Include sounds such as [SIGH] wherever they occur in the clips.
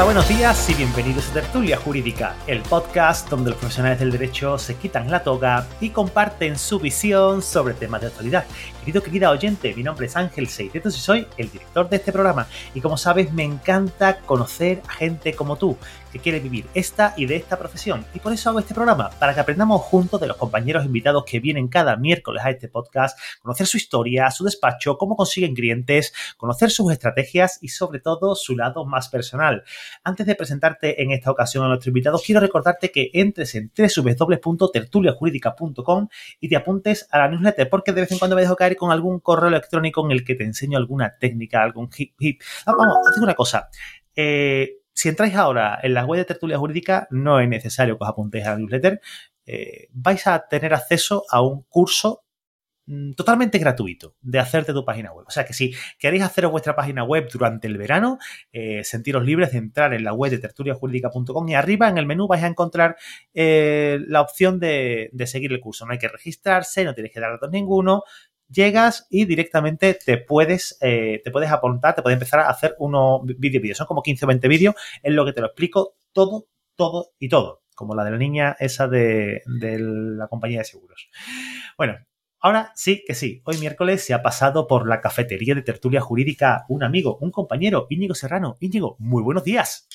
Hola, buenos días y bienvenidos a Tertulia Jurídica, el podcast donde los profesionales del derecho se quitan la toga y comparten su visión sobre temas de actualidad. Querido, querida oyente, mi nombre es Ángel Seidetos y soy el director de este programa. Y como sabes, me encanta conocer a gente como tú, que quiere vivir esta y de esta profesión. Y por eso hago este programa, para que aprendamos juntos de los compañeros invitados que vienen cada miércoles a este podcast, conocer su historia, su despacho, cómo consiguen clientes, conocer sus estrategias y sobre todo su lado más personal. Antes de presentarte en esta ocasión a nuestro invitado, quiero recordarte que entres en www.tertuliajurídica.com y te apuntes a la newsletter, porque de vez en cuando me dejo caer con algún correo electrónico en el que te enseño alguna técnica, algún hip hip. Vamos, haz una cosa. Eh, si entráis ahora en la web de Tertulia Jurídica, no es necesario que os apuntéis a la newsletter. Eh, vais a tener acceso a un curso mm, totalmente gratuito de hacerte tu página web. O sea que si queréis haceros vuestra página web durante el verano, eh, sentiros libres de entrar en la web de tertuliajurídica.com y arriba en el menú vais a encontrar eh, la opción de, de, seguir el curso. No hay que registrarse, no tenéis que dar datos ninguno, llegas y directamente te puedes, eh, te puedes apuntar, te puedes empezar a hacer unos vídeos, vídeos. Son como 15 o 20 vídeos en lo que te lo explico todo, todo y todo. Como la de la niña esa de, de la compañía de seguros. Bueno, Ahora sí que sí, hoy miércoles se ha pasado por la cafetería de tertulia jurídica un amigo, un compañero, Íñigo Serrano. Íñigo, muy buenos días.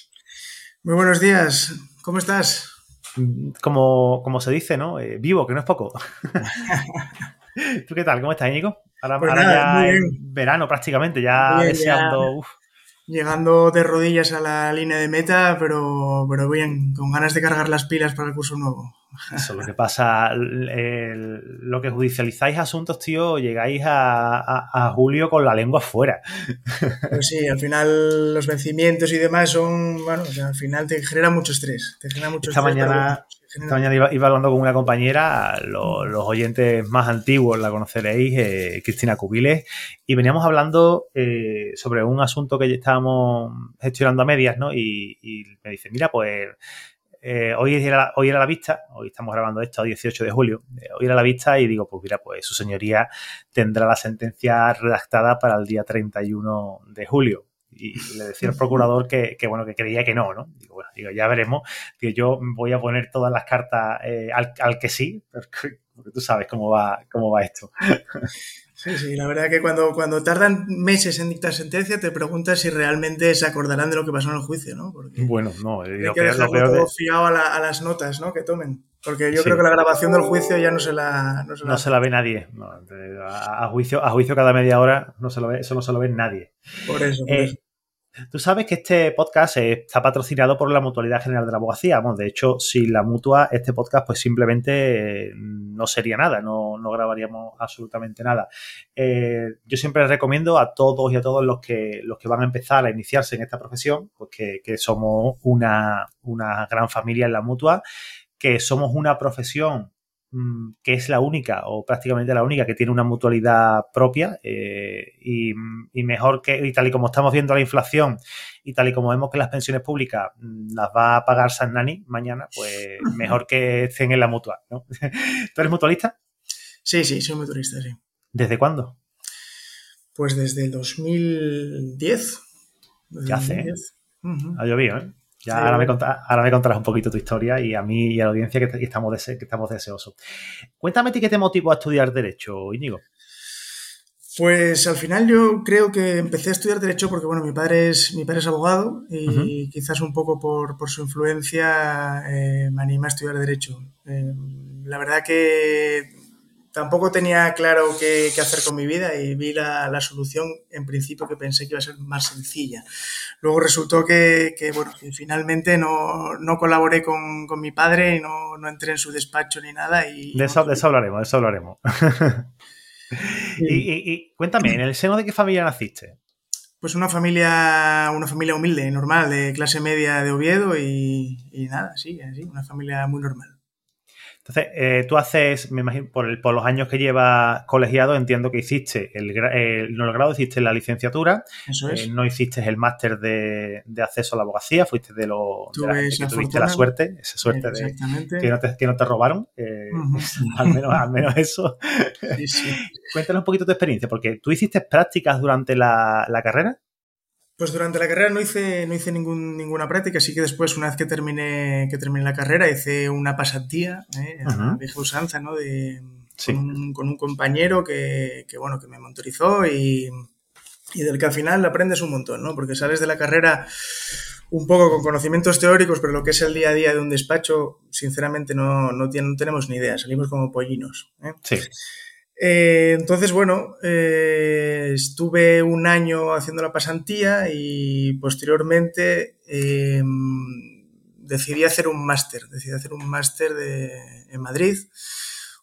Muy buenos días, ¿cómo estás? Como, como se dice, ¿no? Eh, vivo, que no es poco. [LAUGHS] ¿Tú qué tal? ¿Cómo estás, Nico? Ahora, Pues ahora nada, ya en verano prácticamente, ya Bien, deseando. ya. Llegando de rodillas a la línea de meta, pero, pero bien, con ganas de cargar las pilas para el curso nuevo. Eso es lo que pasa. el- lo que judicializáis asuntos, tío, llegáis a, a- a julio con la lengua fuera. Pues sí, al final los vencimientos y demás son, bueno, o sea, al final te genera mucho estrés. Te genera mucho Esta estrés, mañana- Esta mañana iba, hablando con una compañera, lo- los oyentes más antiguos la conoceréis, eh, Cristina Cubiles, y veníamos hablando eh, sobre un asunto que estábamos gestionando a medias, ¿no? Y, me dice, mira, pues eh, hoy, era, hoy era la vista, hoy estamos grabando esto a 18 de julio, eh, hoy era la vista y digo, pues mira, pues su señoría tendrá la sentencia redactada para el día 31 de julio. Y le decía al procurador que, que, bueno, que creía que no, ¿no? Digo, bueno, digo, ya veremos que yo voy a poner todas las cartas eh, al, al, que sí, porque, porque, tú sabes cómo va, cómo va esto. [LAUGHS] Sí, sí, la verdad que cuando, cuando tardan meses en dictar sentencia te preguntas si realmente se acordarán de lo que pasó en el juicio, ¿no? Porque bueno, no, hay que dejarlo todo de... fiado a, la, a, las notas, ¿no? Que tomen. Porque yo sí. creo que la grabación del juicio ya no se la... No se la, no se la ve nadie. No, a, a, juicio, a juicio cada media hora no se lo ve, eso no se lo ve nadie. Por eso, por eh, eso. Tú sabes que este podcast está patrocinado por la Mutualidad General de la Abogacía. Bueno, de hecho, sin la mutua, este podcast pues simplemente no sería nada, no, no grabaríamos absolutamente nada. Eh, yo siempre recomiendo a todos y a todos los que, los que van a empezar a iniciarse en esta profesión, pues que, que somos una, una gran familia en la mutua, que somos una profesión que es la única o prácticamente la única que tiene una mutualidad propia eh, y, y, mejor que, y tal y como estamos viendo la inflación y tal y como vemos que las pensiones públicas mm, las va a pagar San Nani mañana, pues [LAUGHS] mejor que estén en la mutua, ¿no? [LAUGHS] ¿Tú eres mutualista? Sí, sí, soy mutualista, sí. ¿Desde cuándo? Pues desde el 2010. Desde ¿Qué hace? Uh -huh. Ha llovido, ¿eh? Ya ahora, me contarás, ahora, me contarás, un poquito tu historia y a mí y a la audiencia que, que estamos, dese, que estamos deseosos. Cuéntame qué te motivó a estudiar Derecho, Íñigo. Pues al final yo creo que empecé a estudiar Derecho porque, bueno, mi padre es, mi padre es abogado y uh -huh. quizás un poco por, por su influencia eh, me animé a estudiar Derecho. Eh, la verdad que tampoco tenía claro qué, qué, hacer con mi vida y vi la, la, solución en principio que pensé que iba a ser más sencilla. Luego resultó que, que bueno, que finalmente no, no colaboré con, con, mi padre y no, no, entré en su despacho ni nada. Y, de, eso, de eso hablaremos, de eso hablaremos. [LAUGHS] y, y, y, cuéntame, ¿en el seno de qué familia naciste? Pues una familia, una familia humilde, normal, de clase media de Oviedo y, y nada, sí, sí, una familia muy normal. Entonces, eh, tú haces, me imagino, por, el, por, los años que llevas colegiado, entiendo que hiciste el, el, no el grado, hiciste la licenciatura, Eso es. eh, no hiciste el máster de, de, acceso a la abogacía, fuiste de lo Tuve de la gente que tuviste la suerte, esa suerte de que no te, que no te robaron, eh, uh [LAUGHS] -huh. al, menos, al menos eso. Sí, sí. [LAUGHS] Cuéntanos un poquito tu experiencia, porque tú hiciste prácticas durante la, la carrera. Pues durante la carrera no hice, no hice ningún, ninguna práctica, así que después, una vez que terminé, que terminé la carrera, hice una pasantía, ¿eh? vieja usanza, ¿no? De, con, un, compañero que, que, bueno, que me monitorizó y, y del que al final aprendes un montón, ¿no? Porque sales de la carrera un poco con conocimientos teóricos, pero lo que es el día a día de un despacho, sinceramente no, no, tenemos ni idea, salimos como pollinos. ¿eh? Sí. Eh, entonces, bueno, eh, estuve un año haciendo la pasantía y posteriormente em, decidí hacer un máster, decidí hacer un máster en Madrid,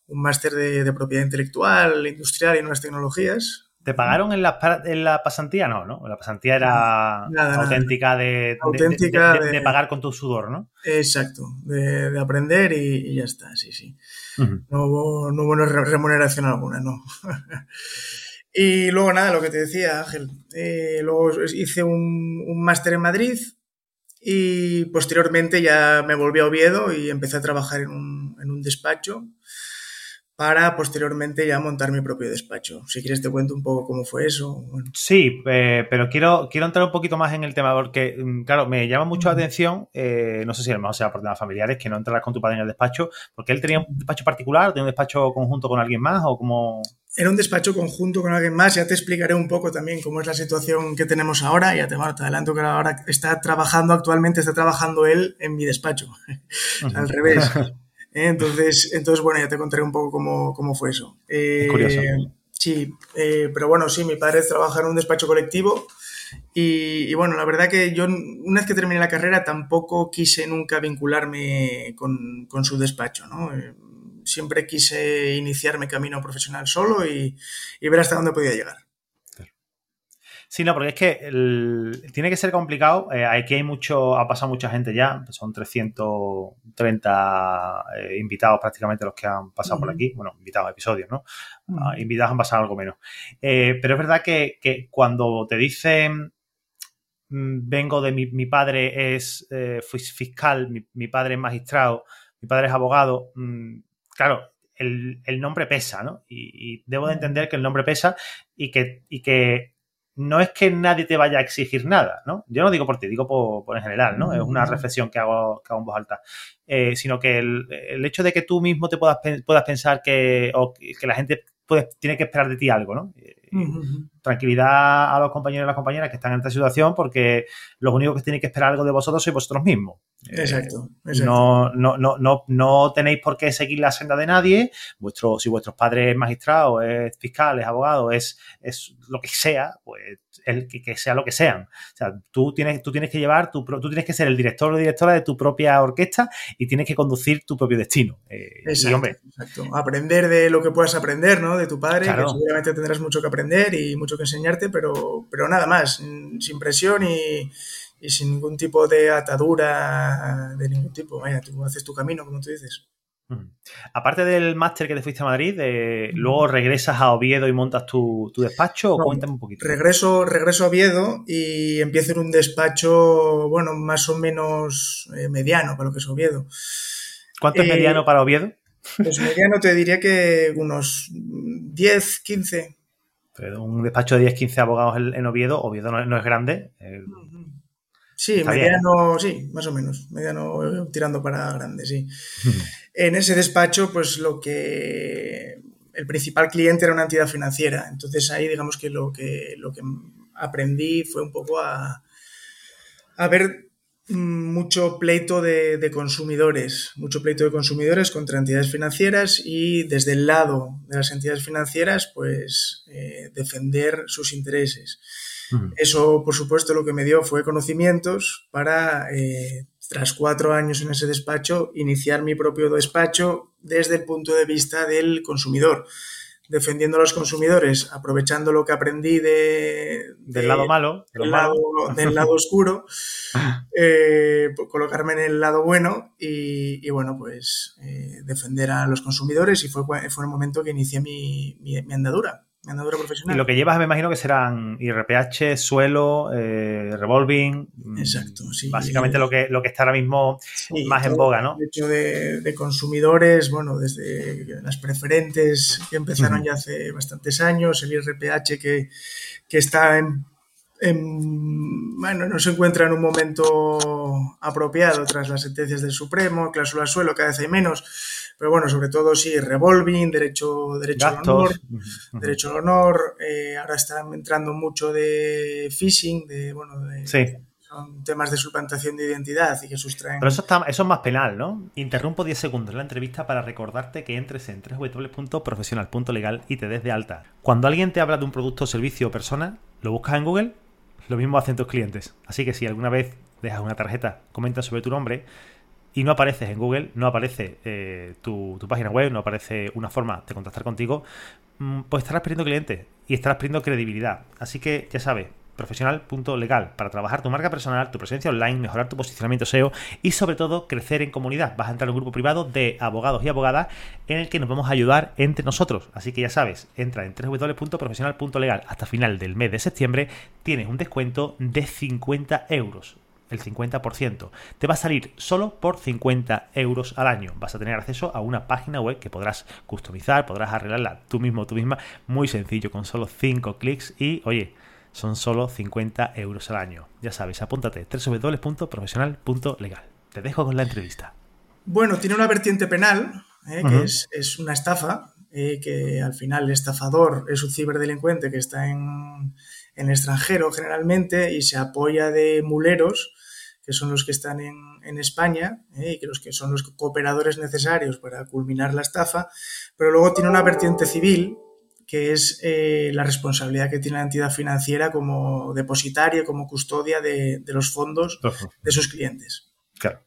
un máster de, propiedad intelectual, industrial y nuevas tecnologías, ¿Te pagaron en la, en la pasantía? No, ¿no? La pasantía era auténtica, De, auténtica de, pagar con tu sudor, ¿no? Exacto, de, aprender y, ya está, sí, sí. no, hubo, no hubo remuneración alguna, no. [LAUGHS] y luego nada, lo que te decía Ángel, eh, luego hice un, un máster en Madrid y posteriormente ya me volví a Oviedo y empecé a trabajar en un, en un despacho para posteriormente ya montar mi propio despacho. Si quieres te cuento un poco cómo fue eso. Sí, eh, pero quiero, quiero entrar un poquito más en el tema porque, mm, claro, me llama mucho la atención, eh, no sé si a lo mejor sea por temas familiares, que no entras con tu padre en el despacho, porque él tenía un despacho particular, tenía un despacho conjunto con alguien más o como... Era un despacho conjunto con alguien más, ya te explicaré un poco también cómo es la situación que tenemos ahora, ya te, te adelanto que ahora está trabajando actualmente, está trabajando él en mi despacho, [LAUGHS] al revés. [LAUGHS] ¿eh? Entonces, entonces, bueno, ya te contaré un poco cómo, fue eso. Eh, curioso. Sí, eh, pero bueno, sí, mi padre trabaja en un despacho colectivo y, bueno, la verdad que yo una vez que terminé la carrera tampoco quise nunca vincularme con, su despacho, ¿no? siempre quise iniciar mi camino profesional solo y ver hasta dónde podía llegar. Sí, no, porque es que tiene que ser complicado. Eh, aquí hay mucho, ha pasado mucha gente ya, son 330 eh, invitados prácticamente los que han pasado por aquí. Bueno, invitados a episodios, ¿no? Ah, invitados han pasado algo menos. Eh, pero es verdad que, cuando te dicen mm, vengo de mi, padre es fiscal, mi, padre es magistrado, mi padre es abogado, mm, claro, el, nombre pesa, ¿no? Y, y, debo de entender que el nombre pesa y que, y que no es que nadie te vaya a exigir nada, ¿no? Yo no digo por ti, digo por, en general, ¿no? Es una reflexión que hago, que hago en voz alta. Eh, sino que el, hecho de que tú mismo te puedas, puedas pensar que, o que la gente puede, tiene que esperar de ti algo, ¿no? Eh, tranquilidad a los compañeros y las compañeras que están en esta situación porque lo único que tienen que esperar algo de vosotros sois vosotros mismos. Exacto. No, no, no, no, no tenéis por qué seguir la senda de nadie. Vuestro, si vuestros padres es magistrado, es fiscal, es abogado, es, es lo que sea, pues el que, sea lo que sean. O sea, tú tienes, tú tienes que llevar, tu, tú tienes que ser el director o directora de tu propia orquesta y tienes que conducir tu propio destino. Eh, exacto, Aprender de lo que puedas aprender, ¿no? De tu padre, que seguramente tendrás mucho que aprender y mucho que enseñarte, pero, pero nada más, sin presión y, y sin ningún tipo de atadura de ningún tipo. Vaya, tú haces tu camino, como tú dices. Aparte del máster que te fuiste a Madrid, eh, ¿luego regresas a Oviedo y montas tu, despacho? O cuéntame un poquito. Regreso, regreso a Oviedo y empiezo en un despacho, bueno, más o menos eh, mediano para lo que es Oviedo. ¿Cuánto es eh, mediano para Oviedo? Pues mediano te diría que unos 10, 15. Pero un despacho de 10, 15 abogados en Oviedo, Oviedo no, es grande. Sí, mediano, sí, más o menos. Mediano tirando para grande, sí. en ese despacho, pues lo que. El principal cliente era una entidad financiera. Entonces ahí, digamos que lo que, lo que aprendí fue un poco a, a ver mucho pleito de, consumidores, mucho pleito de consumidores contra entidades financieras y desde el lado de las entidades financieras, pues eh, defender sus intereses. Eso, por supuesto, lo que me dio fue conocimientos para, eh, tras cuatro años en ese despacho, iniciar mi propio despacho desde el punto de vista del consumidor, defendiendo a los consumidores, aprovechando lo que aprendí de, del lado malo, del, lado, [LAUGHS] del lado oscuro, eh, colocarme en el lado bueno y, bueno, pues eh, defender a los consumidores y fue, fue el momento que inicié mi andadura profesional. Y lo que llevas me imagino que serán IRPH, suelo, eh, revolving. Mm, Exacto, sí. Básicamente lo que, lo que está ahora mismo más en boga, ¿no? De hecho, de, consumidores, bueno, desde las preferentes que empezaron ya hace bastantes años, el IRPH que, está bueno, no se encuentra en un momento apropiado tras las sentencias del Supremo, cláusula suelo, cada vez hay menos, pero bueno, sobre todo sí, revolving, derecho, derecho al honor, derecho al honor, eh, ahora están entrando mucho de phishing, de, bueno, de, sí son temas de suplantación de identidad y que sustraen. Pero eso, está, eso es más penal, ¿no? Interrumpo 10 segundos la entrevista para recordarte que entres en www.profesional.legal y te des de alta. Cuando alguien te habla de un producto, servicio o persona, lo buscas en Google, lo mismo hacen tus clientes. Así que si alguna vez dejas una tarjeta, comentas sobre tu nombre y no apareces en Google, no aparece eh, tu, tu, página web, no aparece una forma de contactar contigo, mm, pues estarás perdiendo clientes y estarás perdiendo credibilidad. Así que ya sabes, profesional.legal para trabajar tu marca personal, tu presencia online, mejorar tu posicionamiento SEO y sobre todo crecer en comunidad. Vas a entrar en un grupo privado de abogados y abogadas en el que nos vamos a ayudar entre nosotros. Así que ya sabes, entra en www.profesional.legal hasta final del mes de septiembre, tienes un descuento de 50 euros el 50%. Te va a salir solo por 50 euros al año. Vas a tener acceso a una página web que podrás customizar, podrás arreglarla tú mismo, tú misma. Muy sencillo, con solo 5 clics y, oye, son solo 50 euros al año. Ya sabes, apúntate www.profesional.legal. Te dejo con la entrevista. Bueno, tiene una vertiente penal, eh, que es, una estafa, eh, que al final el estafador es un ciberdelincuente que está en, en extranjero generalmente y se apoya de muleros, que son los que están en, en España eh, y que, los que son los cooperadores necesarios para culminar la estafa, pero luego tiene una vertiente civil que es eh, la responsabilidad que tiene la entidad financiera como depositaria, como custodia de, los fondos de sus clientes. Claro,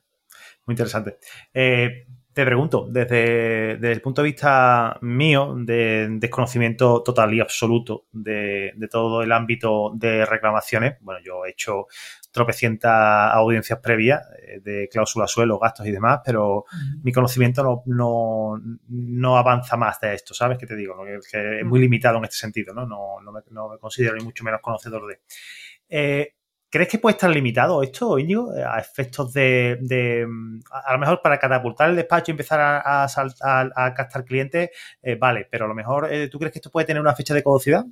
muy interesante. Eh, te pregunto, desde, el punto de vista mío, de desconocimiento total y absoluto de, de, todo el ámbito de reclamaciones, bueno, yo he hecho tropecientas audiencias previas eh, de cláusula suelo, gastos y demás, pero mi conocimiento no, no, avanza más de esto, ¿sabes? qué te digo, que es muy limitado en este sentido, ¿no? No, me, no me, considero ni mucho menos conocedor de. Eh, ¿Crees que puede estar limitado esto, Íñigo, a efectos de, a lo mejor para catapultar el despacho y empezar a, a, captar clientes, eh, vale, pero a lo mejor, ¿tú crees que esto puede tener una fecha de caducidad?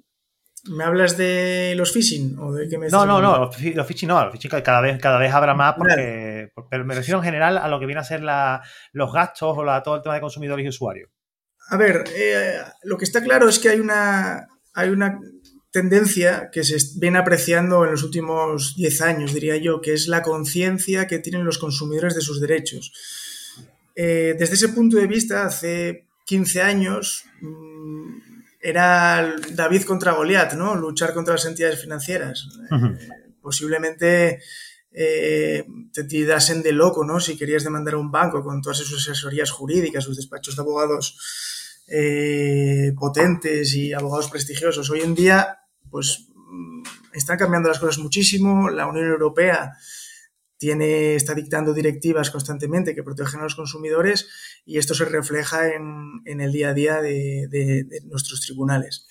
¿Me hablas de los phishing o de qué me No, no, no, los, phishing no, los phishing cada vez, cada vez habrá más porque, pero me refiero en general a lo que viene a ser los gastos o la, todo el tema de consumidores y usuarios. A ver, eh, lo que está claro es que hay una, hay una tendencia que se viene apreciando en los últimos 10 años, diría yo, que es la conciencia que tienen los consumidores de sus derechos. Eh, desde ese punto de vista, hace 15 años mm, era David contra Goliat, ¿no? Luchar contra las entidades financieras. Eh, posiblemente eh, te tirasen de loco, ¿no? Si querías demandar a un banco con todas sus asesorías jurídicas, sus despachos de abogados potentes y abogados prestigiosos. Hoy en día, pues mm, están cambiando las cosas muchísimo. La Unión Europea tiene, está dictando directivas constantemente que protegen a los consumidores y esto se refleja en, el día a día de, nuestros tribunales.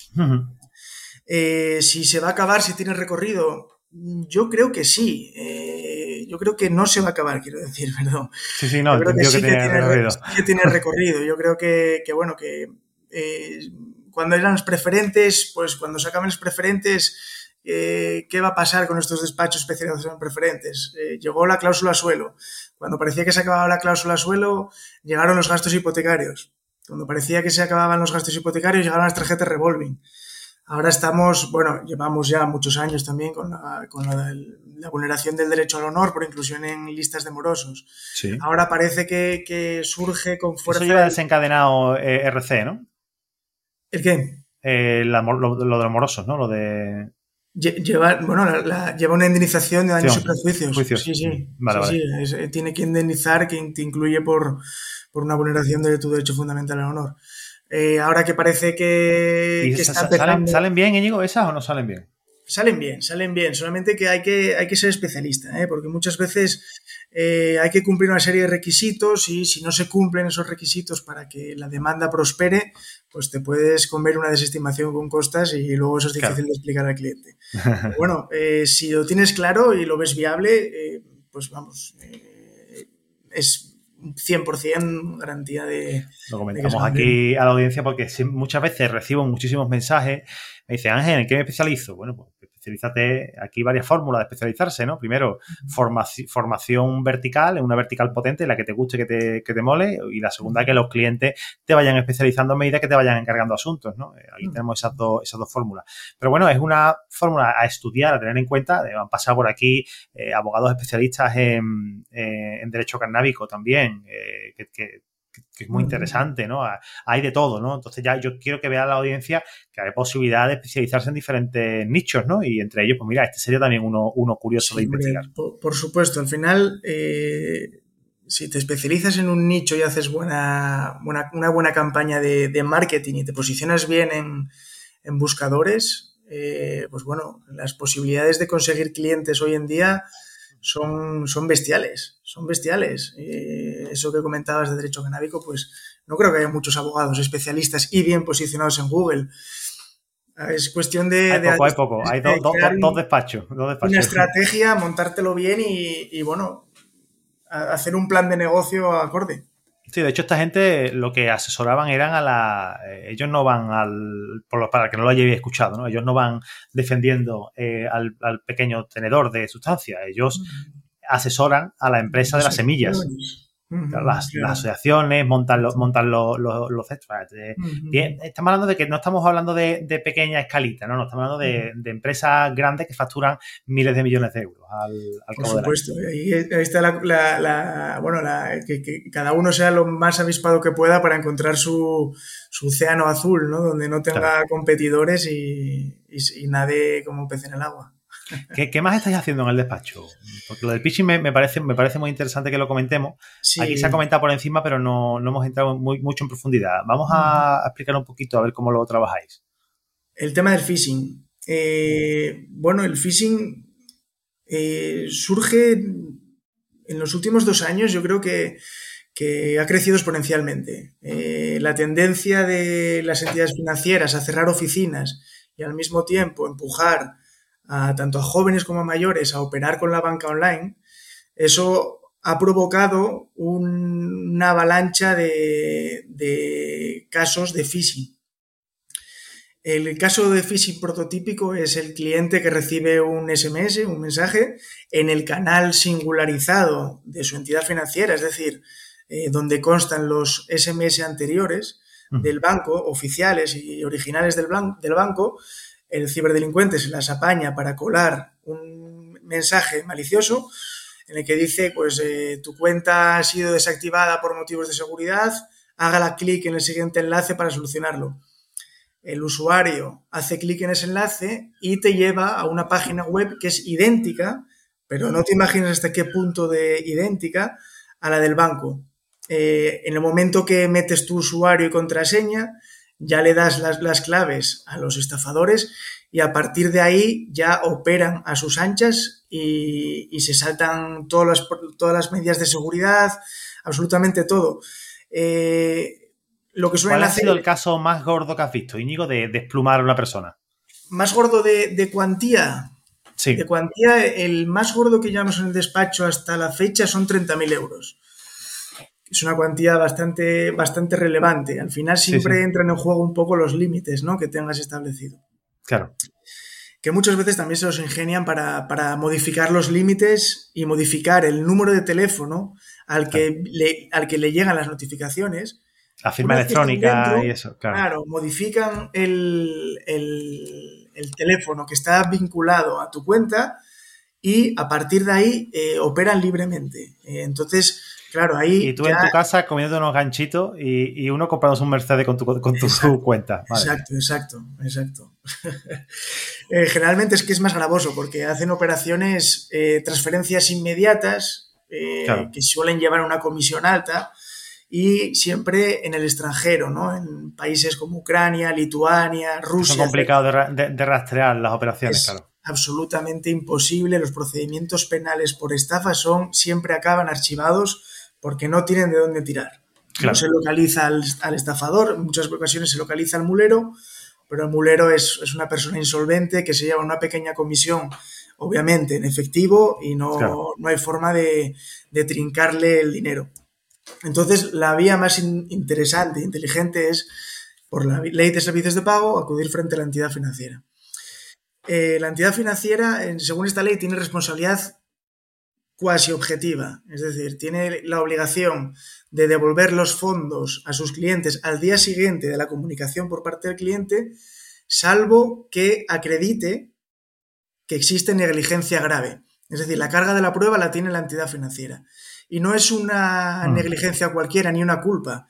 Eh, si se va a acabar, si tiene recorrido, yo creo que sí. Eh, yo creo que no se va a acabar, quiero decir, [LAUGHS] perdón. Sí, sí, no, yo creo que sí que, tiene, recorrido. que tiene recorrido. Yo creo que, bueno, que eh, cuando eran los preferentes, pues cuando se acaben los preferentes eh, ¿qué va a pasar con estos despachos especializados en preferentes? Eh, llegó la cláusula suelo. Cuando parecía que se acababa la cláusula suelo, llegaron los gastos hipotecarios. Cuando parecía que se acababan los gastos hipotecarios, llegaron las tarjetas revolving. Ahora estamos, bueno, llevamos ya muchos años también con la, vulneración del derecho al honor por inclusión en listas de morosos. Ahora parece que, surge con fuerza. Eso lleva desencadenado eh, RC, ¿no? ¿El qué? lo, lo, de los morosos, ¿no? Lo de Lleva, bueno, lleva una indemnización de daños y perjuicios. Sí, sí. Eh, tiene que indemnizar quien te incluye por, por una vulneración de tu derecho fundamental al honor. Eh, ahora que parece que, ¿salen, bien, Íñigo, esas o no salen bien? Salen bien, salen bien. Solamente que hay que, hay que ser especialista, ¿eh? porque muchas veces eh, hay que cumplir una serie de requisitos y si no se cumplen esos requisitos para que la demanda prospere, pues te puedes comer una desestimación con costas y luego eso es difícil de explicar al cliente. [LAUGHS] bueno, eh, si lo tienes claro y lo ves viable, eh, pues vamos, es 100% garantía de... Lo comentamos aquí a la audiencia porque muchas veces recibo muchísimos mensajes, me dice Ángel, ¿en qué me especializo? Bueno, pues especialízate, aquí varias fórmulas de especializarse, ¿no? Primero, formación vertical, una vertical potente, la que te guste, que te, que te mole, y la segunda, que los clientes te vayan especializando a medida que te vayan encargando asuntos, ¿no? Eh, aquí tenemos esas dos, esas dos fórmulas. Pero bueno, es una fórmula a estudiar, a tener en cuenta. Han pasado por aquí eh, abogados especialistas en, en derecho canábico también, que, que que es muy interesante, ¿no? Hay de todo, ¿no? Entonces ya yo quiero que vea la audiencia que hay posibilidad de especializarse en diferentes nichos, ¿no? Y entre ellos, pues mira, este sería también uno, uno curioso de investigar. Por, supuesto, al final, eh, si te especializas en un nicho y haces buena, una buena campaña de, marketing y te posicionas bien en, buscadores, eh, pues bueno, las posibilidades de conseguir clientes hoy en día son, son bestiales, son bestiales. Eh, eso que comentabas de derecho canábico, pues no creo que haya muchos abogados especialistas y bien posicionados en Google. Es cuestión de... Hay poco, hay poco. Hay dos, despachos, Una estrategia, montártelo bien y, y bueno, hacer un plan de negocio acorde. Sí, de hecho esta gente lo que asesoraban eran a la... Eh, ellos no van al... Por lo, para que no lo hayáis escuchado, ¿no? Ellos no van defendiendo eh, al, pequeño tenedor de sustancia. Ellos asesoran a la empresa de las semillas las, asociaciones montan, los montan los, los, los Bien, estamos hablando de que no estamos hablando de, pequeña escalita, ¿no? no estamos hablando de, empresas grandes que facturan miles de millones de euros al, al Por supuesto, ahí, está la, bueno, que, cada uno sea lo más avispado que pueda para encontrar su, su océano azul, ¿no? Donde no tenga competidores y, y, y nade como un pez en el agua. ¿Qué, más estáis haciendo en el despacho? Porque lo del pitching me, parece, me parece muy interesante que lo comentemos. Aquí se ha comentado por encima, pero no, hemos entrado muy, mucho en profundidad. Vamos a, explicar un poquito a ver cómo lo trabajáis. El tema del phishing. Eh, bueno, el phishing eh, surge en los últimos dos años, yo creo que, ha crecido exponencialmente. Eh, la tendencia de las entidades financieras a cerrar oficinas y al mismo tiempo empujar tanto a jóvenes como a mayores a operar con la banca online, eso ha provocado una avalancha de, casos de phishing. El caso de phishing prototípico es el cliente que recibe un SMS, un mensaje, en el canal singularizado de su entidad financiera, es decir, eh, donde constan los SMS anteriores del banco, oficiales y originales del, del banco, el ciberdelincuente se las apaña para colar un mensaje malicioso en el que dice, pues eh, tu cuenta ha sido desactivada por motivos de seguridad, hágala clic en el siguiente enlace para solucionarlo. El usuario hace clic en ese enlace y te lleva a una página web que es idéntica, pero no te imaginas hasta qué punto de idéntica a la del banco. Eh, en el momento que metes tu usuario y contraseña, ya le das las, claves a los estafadores y a partir de ahí ya operan a sus anchas y, se saltan todas las, todas las medidas de seguridad, absolutamente todo. Eh, lo que ¿Cuál ha sido el caso más gordo que has visto, Íñigo, de desplumar a una persona? Más gordo de, cuantía. Sí. De cuantía, el más gordo que llevamos en el despacho hasta la fecha son 30.000 euros es una cuantía bastante, bastante relevante. Al final siempre entran en juego un poco los límites ¿no? que tengas establecido. Claro. Que muchas veces también se los ingenian para, modificar los límites y modificar el número de teléfono al que, le, al que le llegan las notificaciones. La firma electrónica y eso, claro. Claro, modifican el, teléfono que está vinculado a tu cuenta y a partir de ahí eh, operan libremente. Eh, entonces, Claro, ahí. Y tú en tu casa comiendo unos ganchitos y, uno comprando un Mercedes con tu, con tu [LAUGHS] cuenta. Exacto, exacto, exacto. [LAUGHS] Eh, generalmente es que es más gravoso porque hacen operaciones, eh, transferencias inmediatas eh, que suelen llevar una comisión alta y siempre en el extranjero, ¿no? En países como Ucrania, Lituania, Rusia. Es complicado de, rastrear las operaciones, claro. Absolutamente imposible. Los procedimientos penales por estafa son siempre acaban archivados porque no tienen de dónde tirar. No se localiza al, estafador, en muchas ocasiones se localiza al mulero, pero el mulero es, una persona insolvente que se lleva una pequeña comisión, obviamente, en efectivo y no, no hay forma de, trincarle el dinero. Entonces, la vía más interesante e inteligente es, por la ley de servicios de pago, acudir frente a la entidad financiera. eh, la entidad financiera, según esta ley, tiene responsabilidad cuasi objetiva, es decir, tiene la obligación de devolver los fondos a sus clientes al día siguiente de la comunicación por parte del cliente, salvo que acredite que existe negligencia grave. Es decir, la carga de la prueba la tiene la entidad financiera. Y no es una mm. negligencia cualquiera ni una culpa,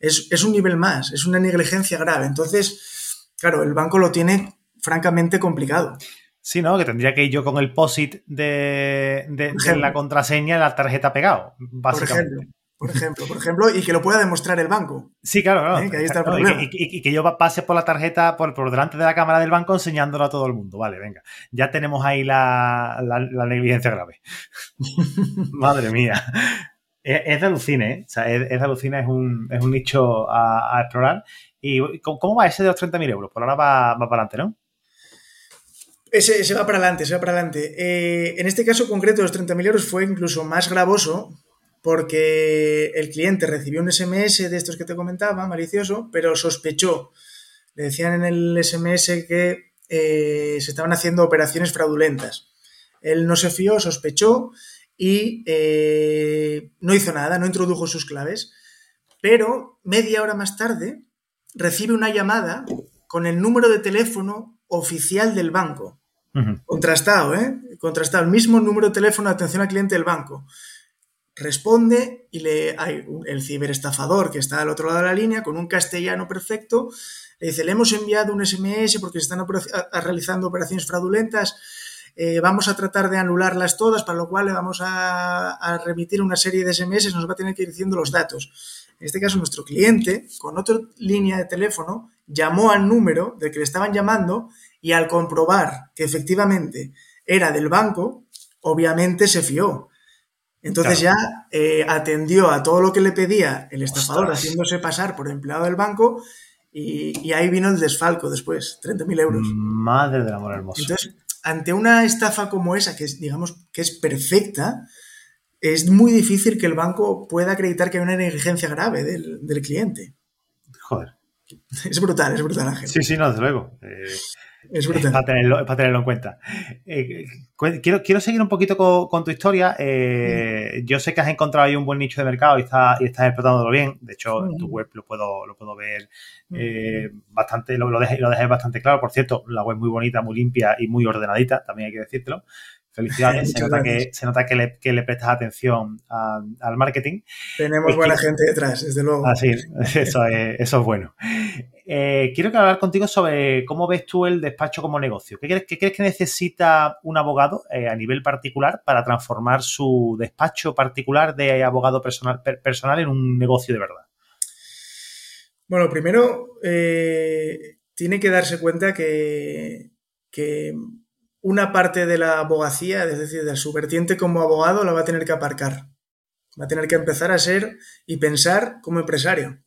es, es, un nivel más, es una negligencia grave. Entonces, claro, el banco lo tiene francamente complicado. Sí, ¿no? Que tendría que ir yo con el POSIT de, de, la contraseña de la tarjeta pegado, básicamente. Por ejemplo, por ejemplo, y que lo pueda demostrar el banco. Sí, claro, claro. ¿Eh? Y, que, yo pase por la tarjeta por, por, delante de la cámara del banco enseñándolo a todo el mundo. Vale, venga. Ya tenemos ahí la, la, negligencia grave. [LAUGHS] Madre mía. Es, de alucine, ¿eh? O sea, es, de alucine, es un, es un nicho a, explorar. ¿Y cómo va ese de los 30.000 euros? Por ahora va, va para adelante, ¿no? Ese, va para adelante, se va para adelante. Eh, en este caso concreto, los 30.000 euros fue incluso más gravoso porque el cliente recibió un SMS de estos que te comentaba, malicioso, pero sospechó. Le decían en el SMS que eh, se estaban haciendo operaciones fraudulentas. Él no se fió, sospechó y eh, no hizo nada, no introdujo sus claves. Pero media hora más tarde recibe una llamada con el número de teléfono oficial del banco. Contrastado, ¿eh? Contrastado. El mismo número de teléfono de atención al cliente del banco. Responde y le hay el ciberestafador que está al otro lado de la línea con un castellano perfecto. Le dice, le hemos enviado un SMS porque se están realizando operaciones fraudulentas. Eh, vamos a tratar de anularlas todas, para lo cual le vamos a, a, remitir una serie de SMS, nos va a tener que ir diciendo los datos. En este caso, nuestro cliente, con otra línea de teléfono, llamó al número del que le estaban llamando y al comprobar que efectivamente era del banco, obviamente se fió. Entonces ya eh, atendió a todo lo que le pedía el estafador haciéndose pasar por empleado del banco y, ahí vino el desfalco después, 30.000 euros. Madre del amor hermoso. Entonces, ante una estafa como esa, que es, digamos, que es perfecta, es muy difícil que el banco pueda acreditar que hay una negligencia grave del, del cliente. Joder. Es brutal, es brutal, Ángel. Sí, sí, no, desde luego. Eh, es brutal. Para tenerlo, para tenerlo en cuenta. Eh, quiero, quiero seguir un poquito con, tu historia. Eh, yo sé que has encontrado ahí un buen nicho de mercado y, está, y estás explotándolo bien. De hecho, en tu web lo puedo, lo puedo ver bastante, lo, lo, dejé, lo dejé bastante claro. Por cierto, la web muy bonita, muy limpia y muy ordenadita, también hay que decírtelo. Felicidades, [LAUGHS] se nota, que, se nota que, le, que le prestas atención al marketing. Tenemos buena gente detrás, desde luego. Así, eso es, eso es bueno. Eh, quiero hablar contigo sobre cómo ves tú el despacho como negocio. ¿Qué crees, que necesita un abogado eh, a nivel particular para transformar su despacho particular de abogado personal, personal en un negocio de verdad? Bueno, primero eh, tiene que darse cuenta que, que una parte de la abogacía, es decir, de su vertiente como abogado, la va a tener que aparcar. Va a tener que empezar a ser y pensar como empresario.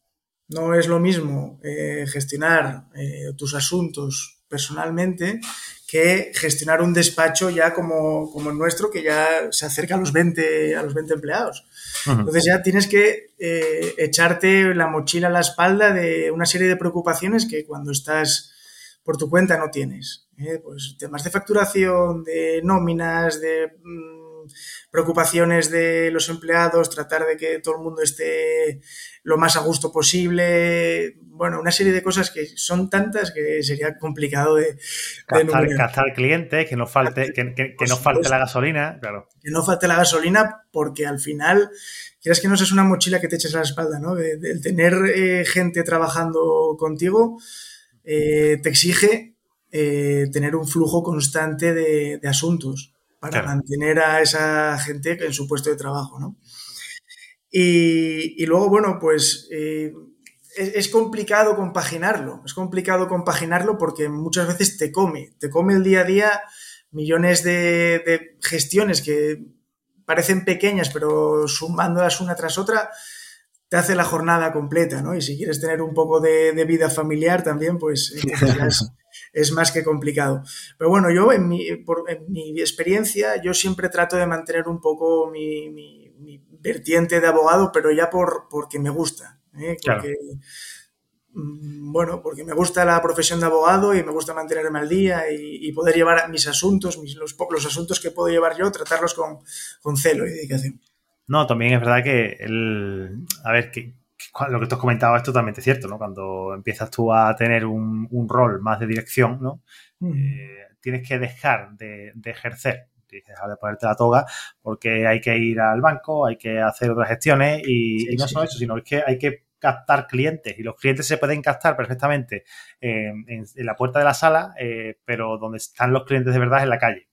No es lo mismo eh, gestionar eh, tus asuntos personalmente que gestionar un despacho ya como, como, el nuestro, que ya se acerca a los 20, a los 20 empleados. Entonces ya tienes que eh, echarte la mochila a la espalda de una serie de preocupaciones que cuando estás por tu cuenta no tienes. Pues temas de facturación, de nóminas, de mm, preocupaciones de los empleados, tratar de que todo el mundo esté lo más a gusto posible. Bueno, una serie de cosas que son tantas que sería complicado de, captar, clientes, que no falte, que, no falte la gasolina, claro. Que no falte la gasolina, porque al final, quieras que no seas una mochila que te eches a la espalda, ¿no? De, tener eh, gente trabajando contigo, eh, te exige eh, tener un flujo constante de, asuntos para mantener a esa gente en su puesto de trabajo, ¿no? Y, luego, bueno, pues eh, es, complicado compaginarlo, es complicado compaginarlo porque muchas veces te come, te come el día a día millones de, de gestiones que parecen pequeñas, pero sumándolas una tras otra, te hace la jornada completa, ¿no? Y si quieres tener un poco de, vida familiar también, pues [LAUGHS] es, más que complicado. Pero bueno, yo en mi, experiencia, yo siempre trato de mantener un poco mi, vertiente de abogado, pero ya por, porque me gusta. ¿eh? mm, bueno, porque me gusta la profesión de abogado y me gusta mantenerme al día y, poder llevar mis asuntos, mis, los, los, asuntos que puedo llevar yo, tratarlos con, con celo y dedicación. No, también es verdad que el, a ver, que, lo que tú has comentado es totalmente cierto, ¿no? Cuando empiezas tú a tener un, rol más de dirección, ¿no? Eh, tienes que dejar de, ejercer, tienes que dejar de ponerte la toga porque hay que ir al banco, hay que hacer otras gestiones y, no solo eso, sino que hay que captar clientes y los clientes se pueden captar perfectamente en, la puerta de la sala, eh, pero donde están los clientes de verdad es en la calle.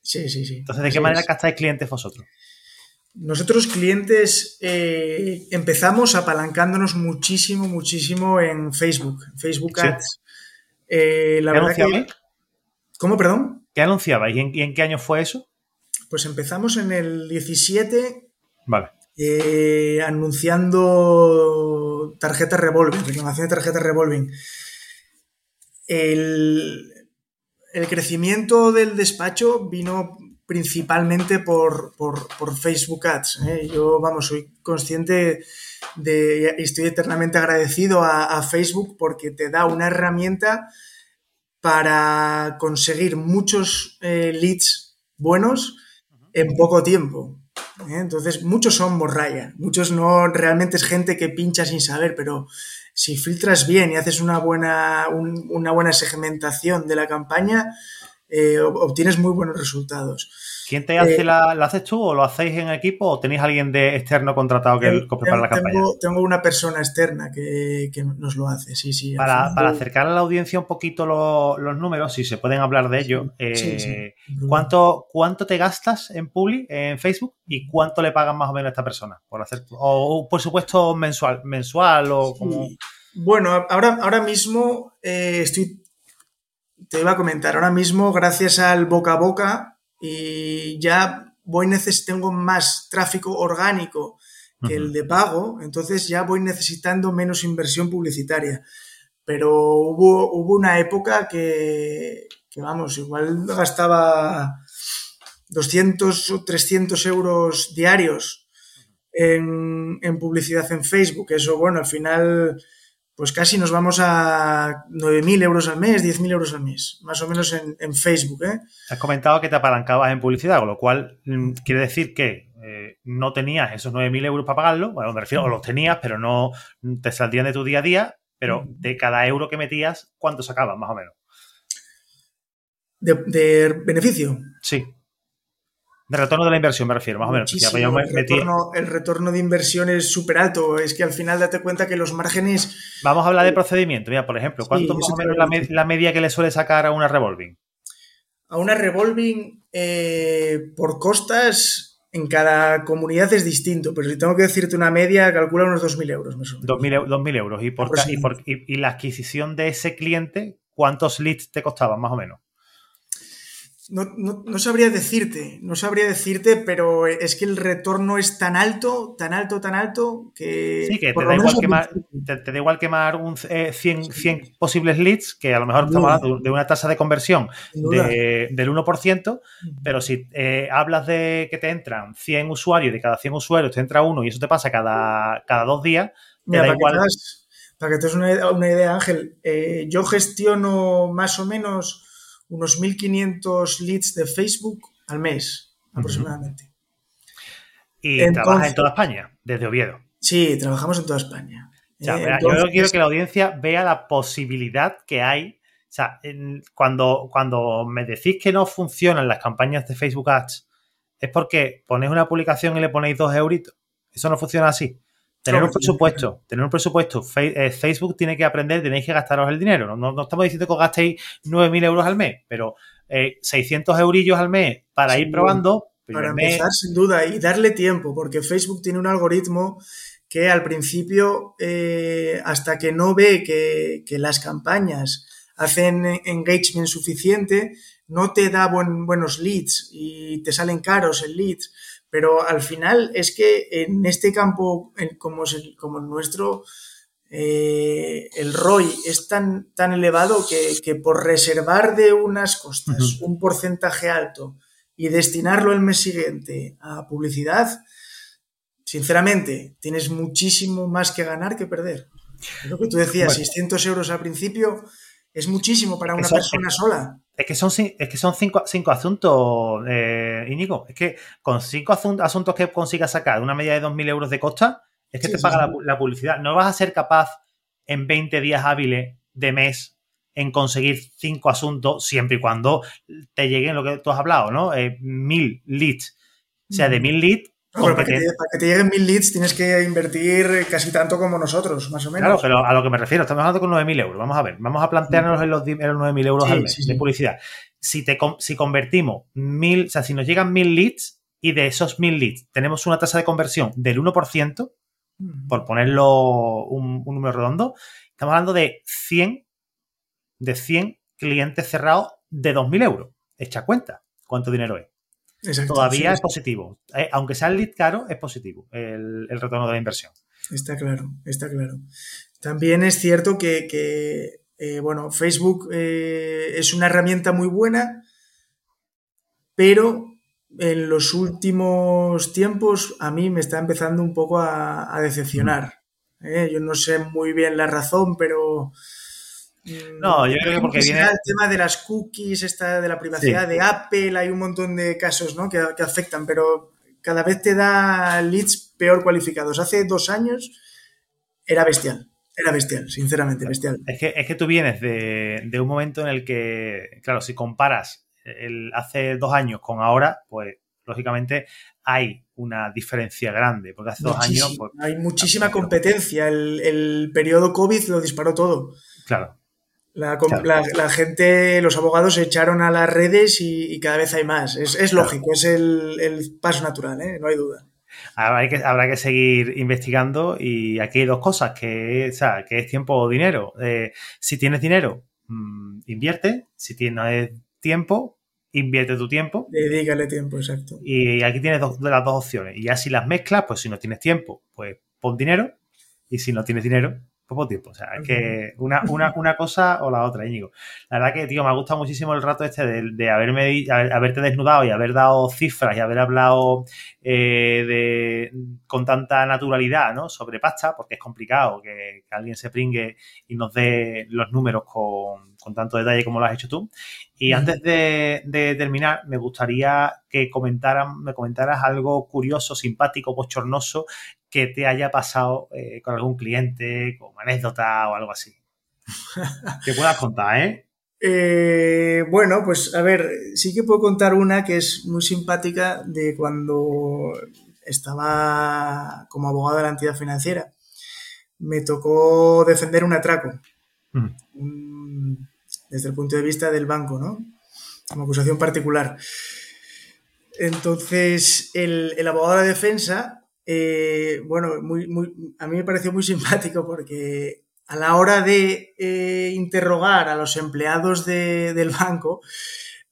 Sí, sí, sí. Entonces, ¿de qué manera captáis clientes vosotros? Nosotros clientes eh, empezamos apalancándonos muchísimo, muchísimo en Facebook, Facebook Ads. Eh, la verdad que... ¿Cómo, perdón? ¿Qué anunciabais y en, qué año fue eso? Pues empezamos en el 17. Vale. Eh, anunciando tarjetas revolving, reclamación de tarjetas revolving. El, el crecimiento del despacho vino principalmente por, Facebook Ads. ¿eh? Yo, vamos, soy consciente de y estoy eternamente agradecido a, Facebook porque te da una herramienta para conseguir muchos eh, leads buenos en poco tiempo. ¿eh? Entonces, muchos son morralla, muchos no realmente es gente que pincha sin saber, pero si filtras bien y haces una buena, una buena segmentación de la campaña, eh, obtienes muy buenos resultados. ¿Quién te hace eh, la, haces tú o lo hacéis en equipo o tenéis alguien de externo contratado que, prepara la campaña? Tengo, una persona externa que, nos lo hace, sí, sí. Para, acercar a la audiencia un poquito los números, si se pueden hablar de ello, eh, ¿cuánto, ¿cuánto te gastas en Publi, en Facebook, y cuánto le pagan más o menos a esta persona por hacer? O, por supuesto, mensual, mensual o como... Bueno, ahora, ahora mismo estoy te iba a comentar, ahora mismo, gracias al boca a boca, y ya voy tengo más tráfico orgánico que el de pago, entonces ya voy necesitando menos inversión publicitaria. Pero hubo, hubo una época que, vamos, igual gastaba 200 o 300 euros diarios en, en publicidad en Facebook. Eso, bueno, al final pues casi nos vamos a 9.000 euros al mes, 10.000 euros al mes, más o menos en, Facebook. ¿eh? Has comentado que te apalancabas en publicidad, con lo cual mm, quiere decir que eh, no tenías esos 9.000 euros para pagarlo, bueno, me refiero, o los tenías, pero no te saldrían de tu día a día, pero de cada euro que metías, ¿cuánto sacabas, más o menos? de beneficio? Sí. De retorno de la inversión me refiero, más o menos. el, retorno, de inversión es súper alto. Es que al final date cuenta que los márgenes... Vamos a hablar de procedimiento. Mira, por ejemplo, ¿cuánto más o menos la, media que le suele sacar a una revolving? A una revolving eh, por costas en cada comunidad es distinto, pero si tengo que decirte una media, calcula unos 2.000 euros. 2.000 euros. ¿Y, por, y la adquisición de ese cliente, cuántos leads te costaban más o menos? No, no, sabría decirte, no sabría decirte, pero es que el retorno es tan alto, tan alto, tan alto que... Sí, que te da, igual quemar, te, da, igual quemar, un, 100, eh, posibles leads, que a lo mejor estamos hablando de una tasa de conversión del 1%, pero si eh, hablas de que te entran 100 usuarios, de cada 100 usuarios te entra uno y eso te pasa cada, cada dos días, te da igual... para que te des una, idea, Ángel, eh, yo gestiono más o menos unos 1.500 leads de Facebook al mes, aproximadamente. ¿Y trabajas en toda España, desde Oviedo? Sí, trabajamos en toda España. Eh, yo quiero que la audiencia vea la posibilidad que hay. O sea, cuando, cuando me decís que no funcionan las campañas de Facebook Ads, es porque ponéis una publicación y le ponéis dos euritos. Eso no funciona así. Tener un presupuesto, tener un presupuesto. Eh, Facebook tiene que aprender, tenéis que gastaros el dinero. No, estamos diciendo que os gastéis 9.000 euros al mes, pero 600 eh, eurillos al mes para ir probando. Para empezar, sin duda, y darle tiempo, porque Facebook tiene un algoritmo que al principio, eh, hasta que no ve que, las campañas hacen engagement suficiente, no te da buenos leads y te salen caros el leads pero al final es que en este campo, como, es el, como el nuestro, eh, el ROI es tan, tan elevado que, por reservar de unas costas un porcentaje alto y destinarlo el mes siguiente a publicidad, sinceramente, tienes muchísimo más que ganar que perder. Lo que tú decías, 600 euros al principio es muchísimo para una persona sola. Es que son, es que son cinco, cinco asuntos, eh, Íñigo. Es que con cinco asuntos que consigas sacar una media de 2.000 euros de costa, es que te paga la, publicidad. No vas a ser capaz en 20 días hábiles de mes en conseguir cinco asuntos siempre y cuando te lleguen lo que tú has hablado, ¿no? Eh, mil leads. O sea, de mil leads para, que te, lleguen mil leads tienes que invertir casi tanto como nosotros, más o menos. Claro, pero a lo que me refiero, estamos hablando con 9.000 euros. Vamos a ver, vamos a plantearnos en los, los 9.000 euros al mes de publicidad. Si, te, si convertimos mil, o sea, si nos llegan mil leads y de esos mil leads tenemos una tasa de conversión del 1%, por ponerlo un, un número redondo, estamos hablando de 100, de 100 clientes cerrados de 2.000 euros. Echa cuenta cuánto dinero es todavía es positivo. Eh, aunque sea el lead caro, es positivo el, retorno de la inversión. Está claro, está claro. También es cierto que, eh, bueno, Facebook eh, es una herramienta muy buena, pero en los últimos tiempos a mí me está empezando un poco a, a decepcionar. Yo no sé muy bien la razón, pero Mm, no, yo creo que porque viene... El tema de las cookies, esta de la privacidad de Apple, hay un montón de casos ¿no? que, afectan, pero cada vez te da leads peor cualificados. Hace dos años era bestial, era bestial, sinceramente, bestial. Es que, es que tú vienes de, un momento en el que, claro, si comparas el, hace dos años con ahora, pues lógicamente hay una diferencia grande, porque hace dos años... Pues, hay muchísima competencia, el, el periodo COVID lo disparó todo. Claro. La, gente, los abogados se echaron a las redes y, cada vez hay más. Es, lógico, es el, paso natural, ¿eh? no hay duda. Habrá que, habrá que seguir investigando y aquí hay dos cosas, que, que es tiempo o dinero. Eh, si tienes dinero, mm, invierte. Si tienes tiempo, invierte tu tiempo. Dedícale tiempo, exacto. Y aquí tienes dos, las dos opciones. Y ya si las mezclas, pues si no tienes tiempo, pues pon dinero. Y si no tienes dinero, poco tiempo. O sea, es que una, una, una, cosa o la otra, Íñigo. La verdad que, tío, me ha gustado muchísimo el rato este de, haberme, haberte desnudado y haber dado cifras y haber hablado eh, de, con tanta naturalidad, ¿no? Sobre pasta, porque es complicado que, alguien se pringue y nos dé los números con, con tanto detalle como lo has hecho tú. Y antes de, de, terminar, me gustaría que comentaran, me comentaras algo curioso, simpático, bochornoso que te haya pasado eh, con algún cliente, con anécdota o algo así. [LAUGHS] que puedas contar, ¿eh? ¿eh? Bueno, pues a ver, sí que puedo contar una que es muy simpática de cuando estaba como abogado de la entidad financiera. Me tocó defender un atraco. desde el punto de vista del banco, ¿no? Como acusación particular. Entonces, el, el abogado de defensa eh, bueno, muy, muy, a mí me pareció muy [LAUGHS] simpático porque a la hora de eh, interrogar a los empleados del banco,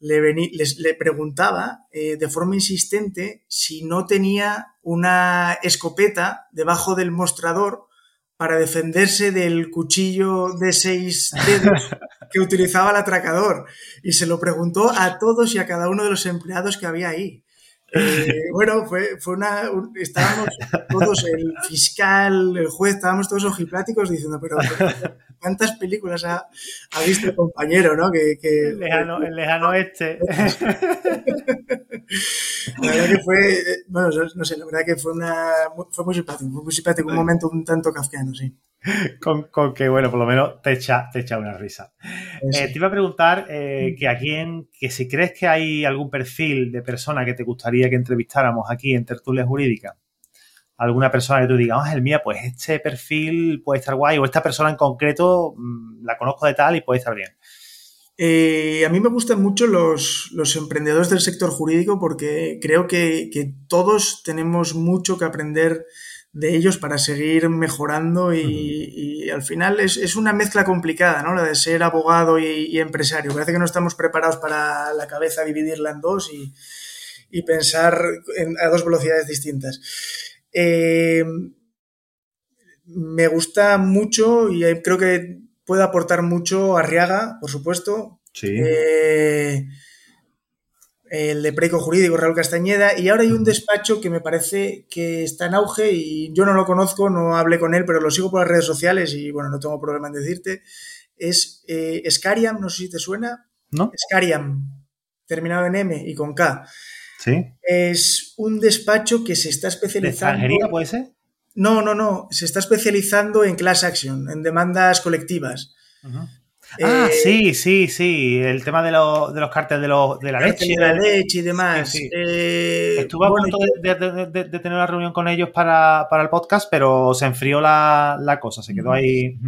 le, les, le preguntaba eh, de forma insistente si no tenía una escopeta debajo del mostrador para defenderse del cuchillo de seis dedos [LAUGHS] que utilizaba el atracador. Y se lo preguntó a todos y a cada uno de los empleados que había ahí. Eh, bueno, fue, fue una. estábamos todos, el fiscal, el juez, estábamos todos ojipláticos diciendo, pero ¿cuántas películas ha, visto el compañero, no? Que, el, lejano, el lejano este. [LAUGHS] la verdad que fue. Bueno, no sé, la verdad que fue, una, fue muy simpático, fue muy simpático, un momento un tanto kafkiano, sí. con, que, bueno, por lo menos te echa, te echa una risa. Eh, te iba a preguntar eh, que a quién, que si crees que hay algún perfil de persona que te gustaría que entrevistáramos aquí en Tertulia Jurídica, alguna persona que tú digas, ah, el mía, pues este perfil puede estar guay, o esta persona en concreto mm, la conozco de tal y puede estar bien. Eh, a mí me gustan mucho los, emprendedores del sector jurídico porque creo que, que todos tenemos mucho que aprender de ellos para seguir mejorando y, al final es, una mezcla complicada, ¿no? La de ser abogado y, empresario. Parece que no estamos preparados para la cabeza dividirla en dos y, pensar a dos velocidades distintas. Eh, me gusta mucho y creo que puede aportar mucho Arriaga, por supuesto. Sí. Eh, el de Preco Jurídico, Raúl Castañeda, y ahora hay un despacho que me parece que está en auge y yo no lo conozco, no hablé con él, pero lo sigo por las redes sociales y bueno, no tengo problema en decirte. Es eh, Scariam, no sé si te suena. ¿No? Scariam, terminado en M y con K. Sí. Es un despacho que se está ¿De especializando. extranjería puede ser? No, no, no. Se está especializando en class action, en demandas colectivas. Ah, Eh, sí, sí, sí. El tema de, los de los carteles de, los, de la leche. de la leche y demás. Sí, sí. Eh, Estuve a punto de, de- de- de tener una reunión con ellos para, para el podcast, pero se enfrió la, la cosa, se quedó ahí.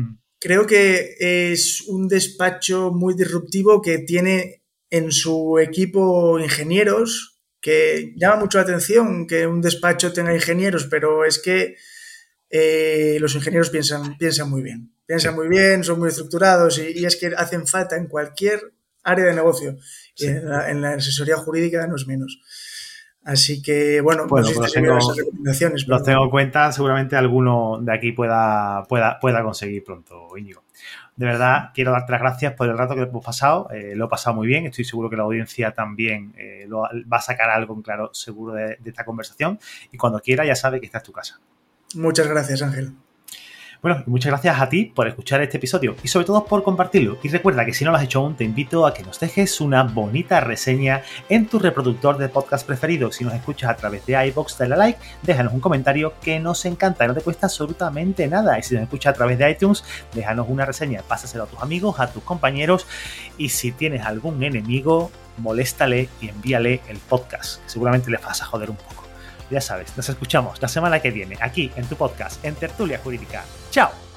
creo que es un despacho muy disruptivo que tiene en su equipo ingenieros, que llama mucho la atención que un despacho tenga ingenieros, pero es que eh, los ingenieros piensan, piensan muy bien. Piensan muy bien, son muy estructurados y, y es que hacen falta en cualquier área de negocio. Y en, la, en la asesoría jurídica no es menos. Así que, bueno, Bueno, si pues tengo- esas recomendaciones. Los tengo en cuenta, seguramente alguno de aquí pueda, pueda, pueda conseguir pronto, Íñigo. De verdad, quiero darte las gracias por el rato que hemos pasado. eh, lo he pasado muy bien. Estoy seguro que la audiencia también eh, lo- va a sacar algo en claro, seguro, de, de esta conversación. Y cuando quiera, ya sabe que esta es tu casa. Muchas gracias, Ángel. Bueno, muchas gracias a ti por escuchar este episodio y sobre todo por compartirlo. Y recuerda que si no lo has hecho aún, te invito a que nos dejes una bonita reseña en tu reproductor de podcast preferido. Si nos escuchas a través de iBox, dale a like, déjanos un comentario que nos encanta, no te cuesta absolutamente nada. Y si nos escuchas a través de iTunes, déjanos una reseña, pásaselo a tus amigos, a tus compañeros. Y si tienes algún enemigo, moléstale y envíale el podcast, seguramente le vas a joder un poco. Ya sabes, nos escuchamos la semana que viene aquí en tu podcast, en Tertulia Jurídica. ¡Chao!